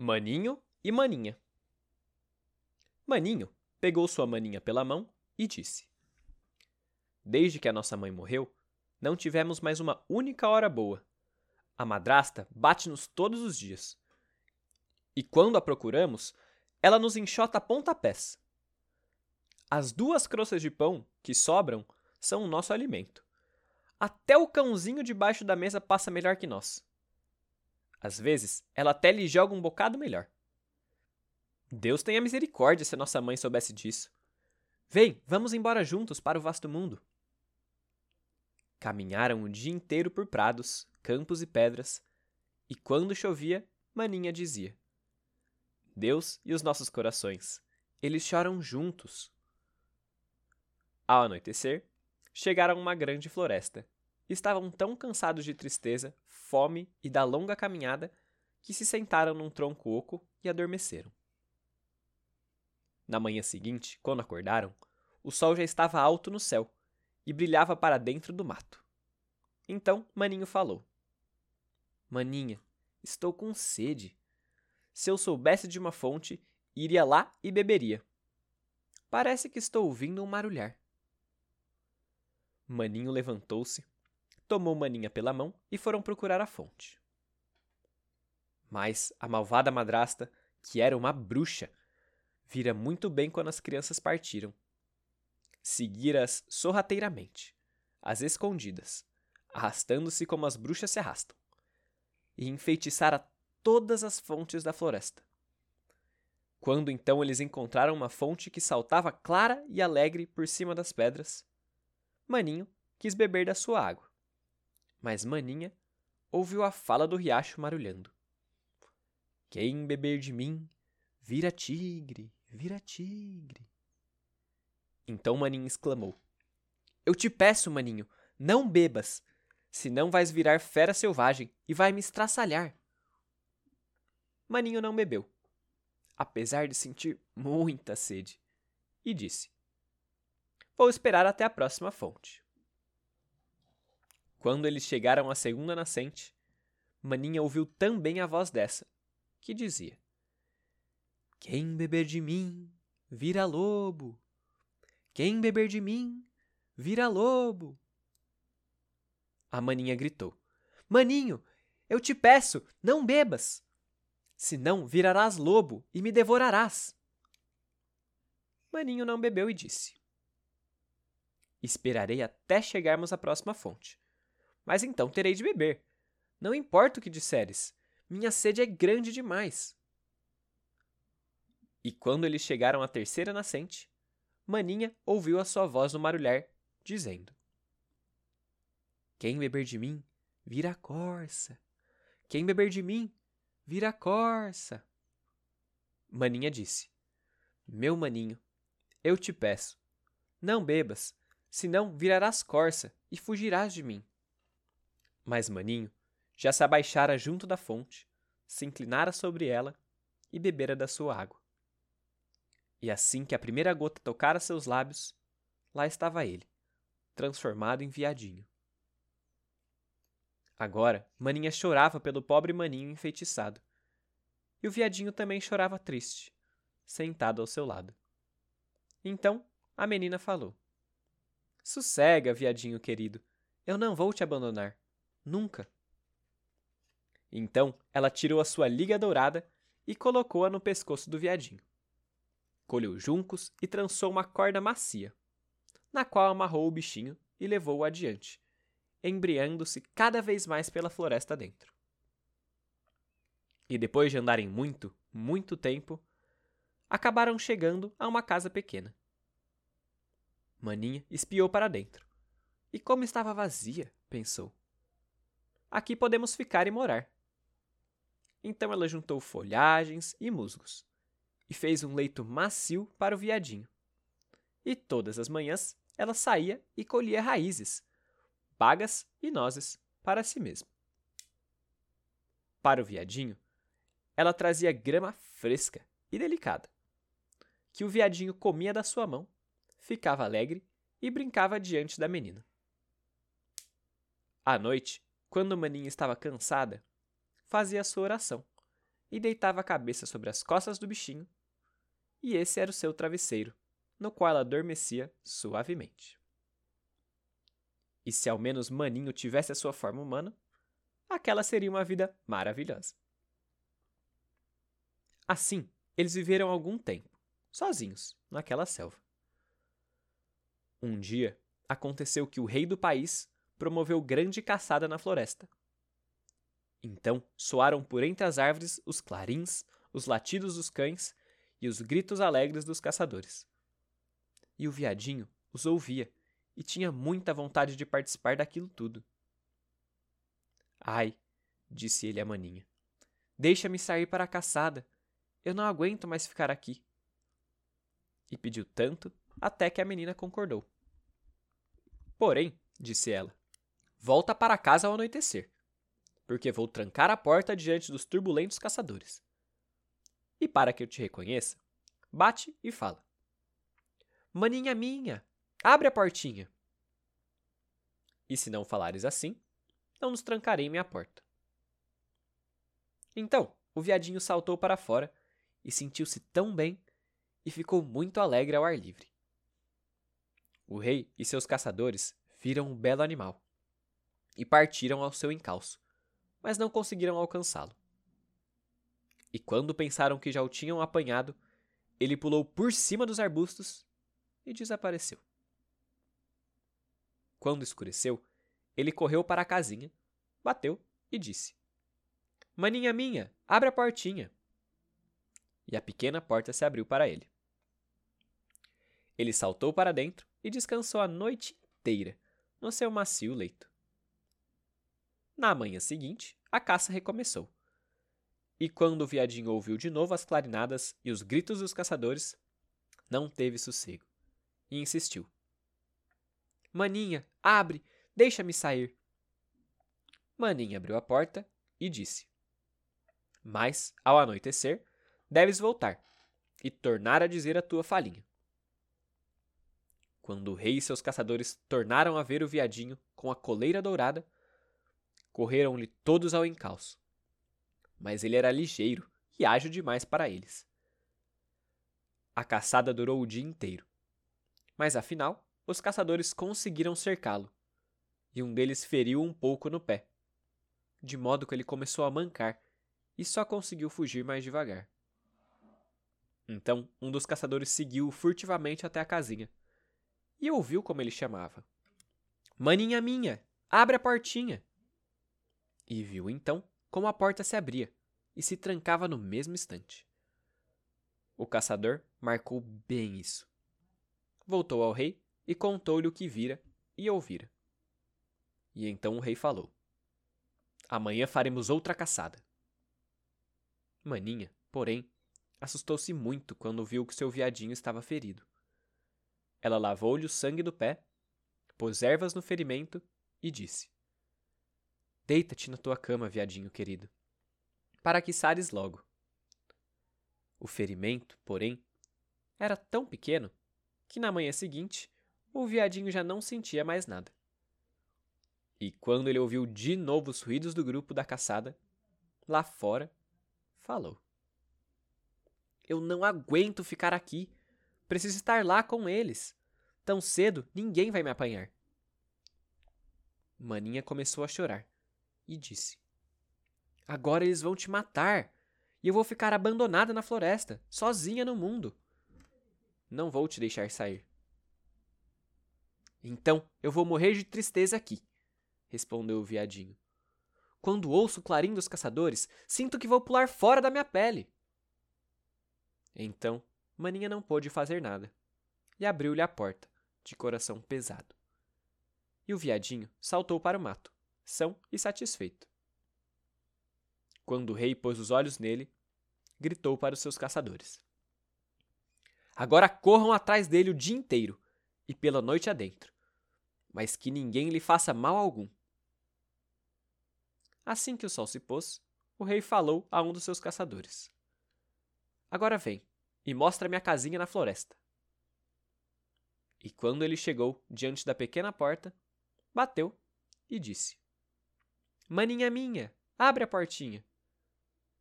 Maninho e Maninha. Maninho pegou sua maninha pela mão e disse: Desde que a nossa mãe morreu, não tivemos mais uma única hora boa. A madrasta bate-nos todos os dias. E quando a procuramos, ela nos enxota a pontapés. As duas croças de pão que sobram são o nosso alimento. Até o cãozinho debaixo da mesa passa melhor que nós. Às vezes, ela até lhe joga um bocado melhor. Deus tenha misericórdia se nossa mãe soubesse disso. Vem, vamos embora juntos para o vasto mundo. Caminharam o dia inteiro por prados, campos e pedras, e quando chovia, Maninha dizia: Deus e os nossos corações, eles choram juntos. Ao anoitecer, chegaram a uma grande floresta. Estavam tão cansados de tristeza, fome e da longa caminhada que se sentaram num tronco oco e adormeceram. Na manhã seguinte, quando acordaram, o sol já estava alto no céu e brilhava para dentro do mato. Então Maninho falou: Maninha, estou com sede. Se eu soubesse de uma fonte, iria lá e beberia. Parece que estou ouvindo um marulhar. Maninho levantou-se, tomou Maninha pela mão e foram procurar a fonte. Mas a malvada madrasta, que era uma bruxa, vira muito bem quando as crianças partiram. Seguira-as sorrateiramente, às escondidas, arrastando-se como as bruxas se arrastam, e enfeitiçara todas as fontes da floresta. Quando então eles encontraram uma fonte que saltava clara e alegre por cima das pedras, Maninho quis beber da sua água. Mas Maninha ouviu a fala do riacho marulhando. Quem beber de mim vira tigre, vira tigre. Então Maninho exclamou: Eu te peço, Maninho, não bebas, senão vais virar fera selvagem e vai me estraçalhar. Maninho não bebeu, apesar de sentir muita sede, e disse: Vou esperar até a próxima fonte. Quando eles chegaram à segunda nascente, Maninha ouviu também a voz dessa, que dizia: quem beber de mim, vira lobo. Quem beber de mim, vira lobo. A maninha gritou: Maninho, eu te peço, não bebas. Senão virarás lobo e me devorarás. Maninho não bebeu e disse: Esperarei até chegarmos à próxima fonte. Mas então terei de beber. Não importa o que disseres, minha sede é grande demais. E quando eles chegaram à terceira nascente, Maninha ouviu a sua voz no marulhar, dizendo: Quem beber de mim, vira corça. Quem beber de mim, vira corça. Maninha disse: Meu maninho, eu te peço, não bebas, senão virarás corça e fugirás de mim. Mas Maninho já se abaixara junto da fonte, se inclinara sobre ela e bebera da sua água. E assim que a primeira gota tocara seus lábios, lá estava ele, transformado em viadinho. Agora, Maninha chorava pelo pobre maninho enfeitiçado. E o viadinho também chorava triste, sentado ao seu lado. Então, a menina falou: Sossega, viadinho querido, eu não vou te abandonar. Nunca. Então, ela tirou a sua liga dourada e colocou-a no pescoço do viadinho colheu juncos e trançou uma corda macia, na qual amarrou o bichinho e levou-o adiante, embriando-se cada vez mais pela floresta dentro. E depois de andarem muito, muito tempo, acabaram chegando a uma casa pequena. Maninha espiou para dentro. E como estava vazia, pensou. Aqui podemos ficar e morar. Então ela juntou folhagens e musgos e fez um leito macio para o viadinho. E todas as manhãs ela saía e colhia raízes, bagas e nozes para si mesma. Para o viadinho, ela trazia grama fresca e delicada, que o viadinho comia da sua mão, ficava alegre e brincava diante da menina. À noite, quando maninha estava cansada, fazia sua oração e deitava a cabeça sobre as costas do bichinho, e esse era o seu travesseiro, no qual ela adormecia suavemente. E se ao menos Maninho tivesse a sua forma humana, aquela seria uma vida maravilhosa. Assim, eles viveram algum tempo, sozinhos, naquela selva. Um dia, aconteceu que o rei do país promoveu grande caçada na floresta. Então soaram por entre as árvores os clarins, os latidos dos cães e os gritos alegres dos caçadores. E o viadinho os ouvia e tinha muita vontade de participar daquilo tudo. Ai, disse ele à maninha, deixa-me sair para a caçada. Eu não aguento mais ficar aqui. E pediu tanto até que a menina concordou. Porém, disse ela, volta para casa ao anoitecer, porque vou trancar a porta diante dos turbulentos caçadores. E para que eu te reconheça, bate e fala: Maninha minha, abre a portinha. E se não falares assim, não nos trancarei minha porta. Então, o viadinho saltou para fora e sentiu-se tão bem e ficou muito alegre ao ar livre. O rei e seus caçadores viram um belo animal e partiram ao seu encalço, mas não conseguiram alcançá-lo. E quando pensaram que já o tinham apanhado, ele pulou por cima dos arbustos e desapareceu. Quando escureceu, ele correu para a casinha, bateu e disse: Maninha minha, abre a portinha. E a pequena porta se abriu para ele. Ele saltou para dentro e descansou a noite inteira no seu macio leito. Na manhã seguinte, a caça recomeçou. E quando o viadinho ouviu de novo as clarinadas e os gritos dos caçadores, não teve sossego e insistiu: Maninha, abre, deixa-me sair. Maninha abriu a porta e disse: Mas, ao anoitecer, deves voltar e tornar a dizer a tua falinha. Quando o rei e seus caçadores tornaram a ver o viadinho com a coleira dourada, correram-lhe todos ao encalço. Mas ele era ligeiro e ágil demais para eles. A caçada durou o dia inteiro. Mas afinal, os caçadores conseguiram cercá-lo, e um deles feriu um pouco no pé, de modo que ele começou a mancar e só conseguiu fugir mais devagar. Então, um dos caçadores seguiu-o furtivamente até a casinha e ouviu como ele chamava: Maninha minha, abre a portinha! E viu então como a porta se abria e se trancava no mesmo instante. O caçador marcou bem isso. Voltou ao rei e contou-lhe o que vira e ouvira. E então o rei falou: Amanhã faremos outra caçada. Maninha, porém, assustou-se muito quando viu que seu viadinho estava ferido. Ela lavou-lhe o sangue do pé, pôs ervas no ferimento e disse: Deita-te na tua cama, viadinho querido, para que sares logo. O ferimento, porém, era tão pequeno que na manhã seguinte o viadinho já não sentia mais nada. E quando ele ouviu de novo os ruídos do grupo da caçada, lá fora, falou: Eu não aguento ficar aqui. Preciso estar lá com eles. Tão cedo, ninguém vai me apanhar. Maninha começou a chorar e disse: Agora eles vão te matar e eu vou ficar abandonada na floresta, sozinha no mundo. Não vou te deixar sair. Então eu vou morrer de tristeza aqui, respondeu o viadinho. Quando ouço o clarim dos caçadores, sinto que vou pular fora da minha pele. Então Maninha não pôde fazer nada e abriu-lhe a porta, de coração pesado. E o viadinho saltou para o mato, são e satisfeito. Quando o rei pôs os olhos nele, gritou para os seus caçadores: Agora corram atrás dele o dia inteiro e pela noite adentro, mas que ninguém lhe faça mal algum. Assim que o sol se pôs, o rei falou a um dos seus caçadores: Agora vem, e mostra-me a casinha na floresta. E quando ele chegou diante da pequena porta, bateu e disse: Maninha minha, abre a portinha.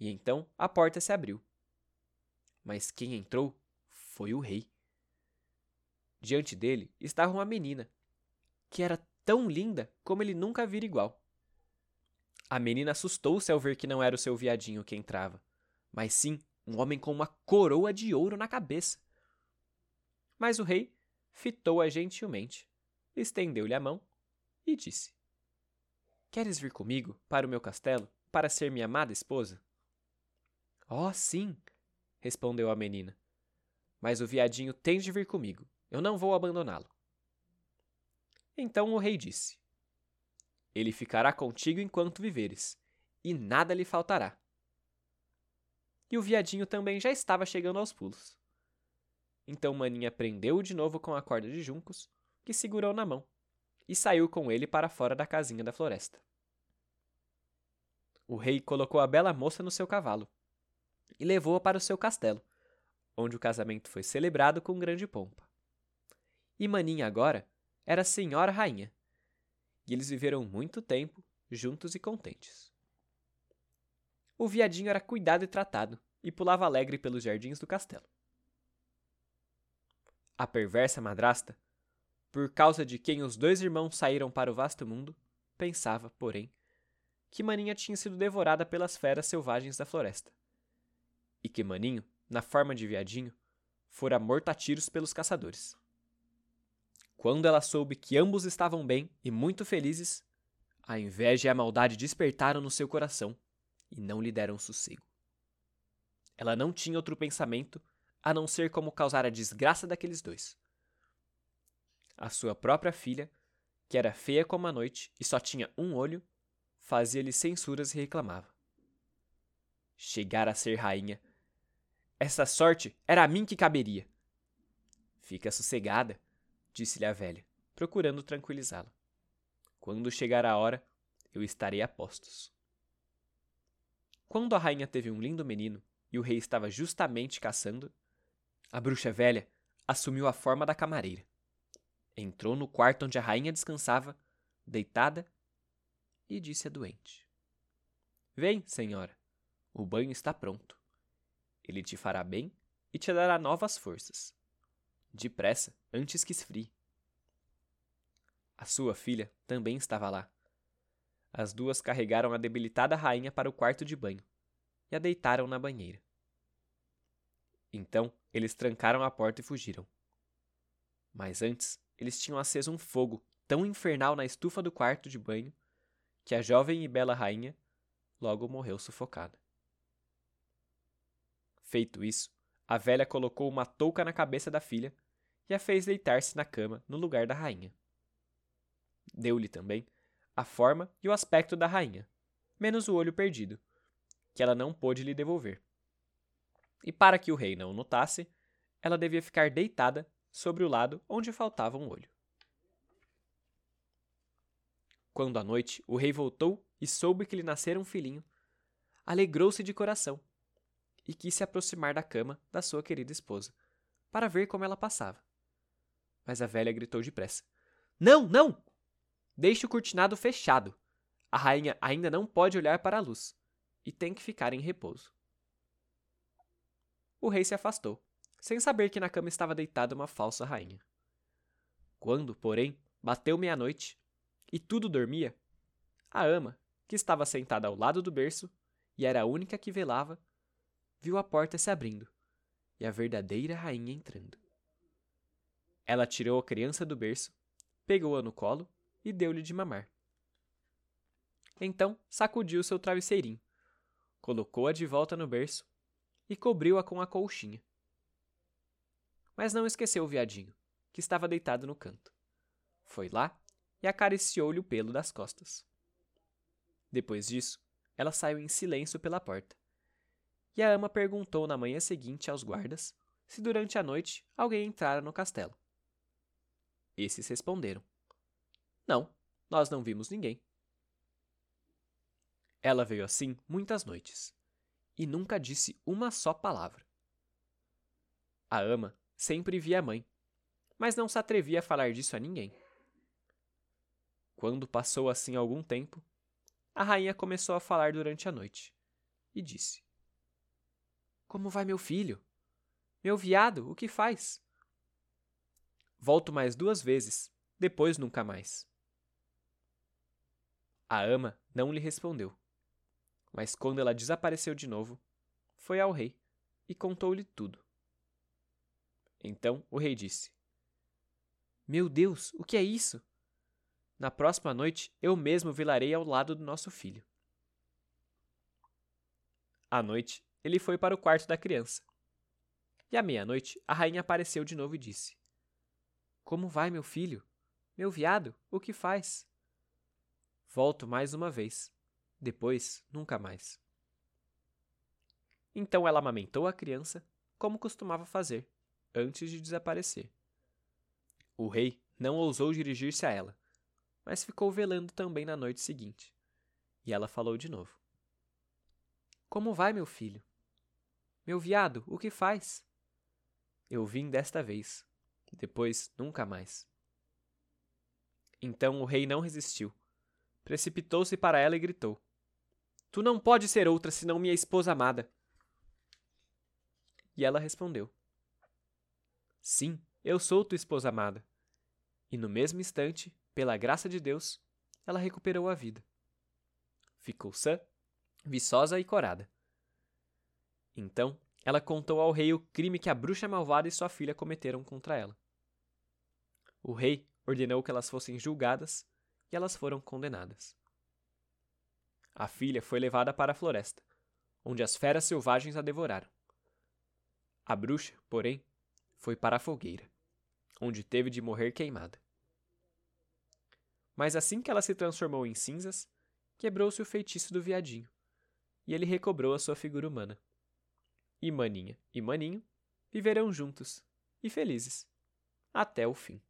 E então a porta se abriu. Mas quem entrou foi o rei. Diante dele estava uma menina, que era tão linda como ele nunca vira igual. A menina assustou-se ao ver que não era o seu viadinho que entrava, mas sim um homem com uma coroa de ouro na cabeça. Mas o rei fitou-a gentilmente, estendeu-lhe a mão e disse: Queres vir comigo para o meu castelo para ser minha amada esposa? Oh, sim, respondeu a menina. Mas o viadinho tem de vir comigo. Eu não vou abandoná-lo. Então o rei disse: Ele ficará contigo enquanto viveres, e nada lhe faltará. E o viadinho também já estava chegando aos pulos. Então Maninha prendeu-o de novo com a corda de juncos, que segurou na mão, e saiu com ele para fora da casinha da floresta. O rei colocou a bela moça no seu cavalo e levou-a para o seu castelo, onde o casamento foi celebrado com grande pompa. E Maninha agora era senhora rainha, e eles viveram muito tempo juntos e contentes. O viadinho era cuidado e tratado, e pulava alegre pelos jardins do castelo. A perversa madrasta, por causa de quem os dois irmãos saíram para o vasto mundo, pensava, porém, que Maninha tinha sido devorada pelas feras selvagens da floresta, e que Maninho, na forma de viadinho, fora morto a tiros pelos caçadores. Quando ela soube que ambos estavam bem e muito felizes, a inveja e a maldade despertaram no seu coração e não lhe deram sossego. Ela não tinha outro pensamento a não ser como causar a desgraça daqueles dois. A sua própria filha, que era feia como a noite e só tinha um olho, fazia-lhe censuras e reclamava. Chegar a ser rainha. Essa sorte era a mim que caberia. Fica sossegada, disse-lhe a velha, procurando tranquilizá-la. Quando chegar a hora, eu estarei a postos. Quando a rainha teve um lindo menino e o rei estava justamente caçando, a bruxa velha assumiu a forma da camareira. Entrou no quarto onde a rainha descansava, deitada e disse à doente: Vem, senhora, o banho está pronto. Ele te fará bem e te dará novas forças. Depressa, antes que esfrie. A sua filha também estava lá. As duas carregaram a debilitada rainha para o quarto de banho e a deitaram na banheira. Então eles trancaram a porta e fugiram. Mas antes, eles tinham aceso um fogo tão infernal na estufa do quarto de banho que a jovem e bela rainha logo morreu sufocada. Feito isso, a velha colocou uma touca na cabeça da filha e a fez deitar-se na cama no lugar da rainha. Deu-lhe também a forma e o aspecto da rainha, menos o olho perdido, que ela não pôde lhe devolver. E para que o rei não o notasse, ela devia ficar deitada sobre o lado onde faltava um olho. Quando à noite o rei voltou e soube que lhe nascera um filhinho, alegrou-se de coração e quis se aproximar da cama da sua querida esposa, para ver como ela passava. Mas a velha gritou depressa: Não, não! Deixe o cortinado fechado. A rainha ainda não pode olhar para a luz e tem que ficar em repouso. O rei se afastou, sem saber que na cama estava deitada uma falsa rainha. Quando, porém, bateu meia-noite, e tudo dormia, a ama, que estava sentada ao lado do berço e era a única que velava, viu a porta se abrindo e a verdadeira rainha entrando. Ela tirou a criança do berço, pegou-a no colo e deu-lhe de mamar. Então sacudiu seu travesseirinho, colocou-a de volta no berço e cobriu-a com a colchinha. Mas não esqueceu o viadinho, que estava deitado no canto. Foi lá e acariciou-lhe o pelo das costas. Depois disso, ela saiu em silêncio pela porta. E a ama perguntou na manhã seguinte aos guardas se durante a noite alguém entrara no castelo. Esses responderam: Não, nós não vimos ninguém. Ela veio assim muitas noites e nunca disse uma só palavra. A ama sempre via a mãe, mas não se atrevia a falar disso a ninguém. Quando passou assim algum tempo, a rainha começou a falar durante a noite e disse: Como vai meu filho? Meu viado, o que faz? Volto mais duas vezes, depois nunca mais. A ama não lhe respondeu, mas quando ela desapareceu de novo, foi ao rei e contou-lhe tudo. Então o rei disse: Meu Deus, o que é isso? Na próxima noite eu mesmo velarei ao lado do nosso filho. À noite, ele foi para o quarto da criança. E à meia-noite, a rainha apareceu de novo e disse: Como vai, meu filho? Meu viado, o que faz? Volto mais uma vez. Depois, nunca mais. Então ela amamentou a criança, como costumava fazer, antes de desaparecer. O rei não ousou dirigir-se a ela, mas ficou velando também na noite seguinte. E ela falou de novo: Como vai, meu filho? Meu viado, o que faz? Eu vim desta vez, depois nunca mais. Então o rei não resistiu. Precipitou-se para ela e gritou: Tu não pode ser outra senão minha esposa amada. E ela respondeu: Sim, eu sou tua esposa amada. E no mesmo instante, pela graça de Deus, ela recuperou a vida. Ficou sã, viçosa e corada. Então, ela contou ao rei o crime que a bruxa malvada e sua filha cometeram contra ela. O rei ordenou que elas fossem julgadas e elas foram condenadas. A filha foi levada para a floresta, onde as feras selvagens a devoraram. A bruxa, porém, foi para a fogueira, onde teve de morrer queimada. Mas assim que ela se transformou em cinzas, quebrou-se o feitiço do viadinho, e ele recobrou a sua figura humana. E Maninha e Maninho viverão juntos e felizes até o fim.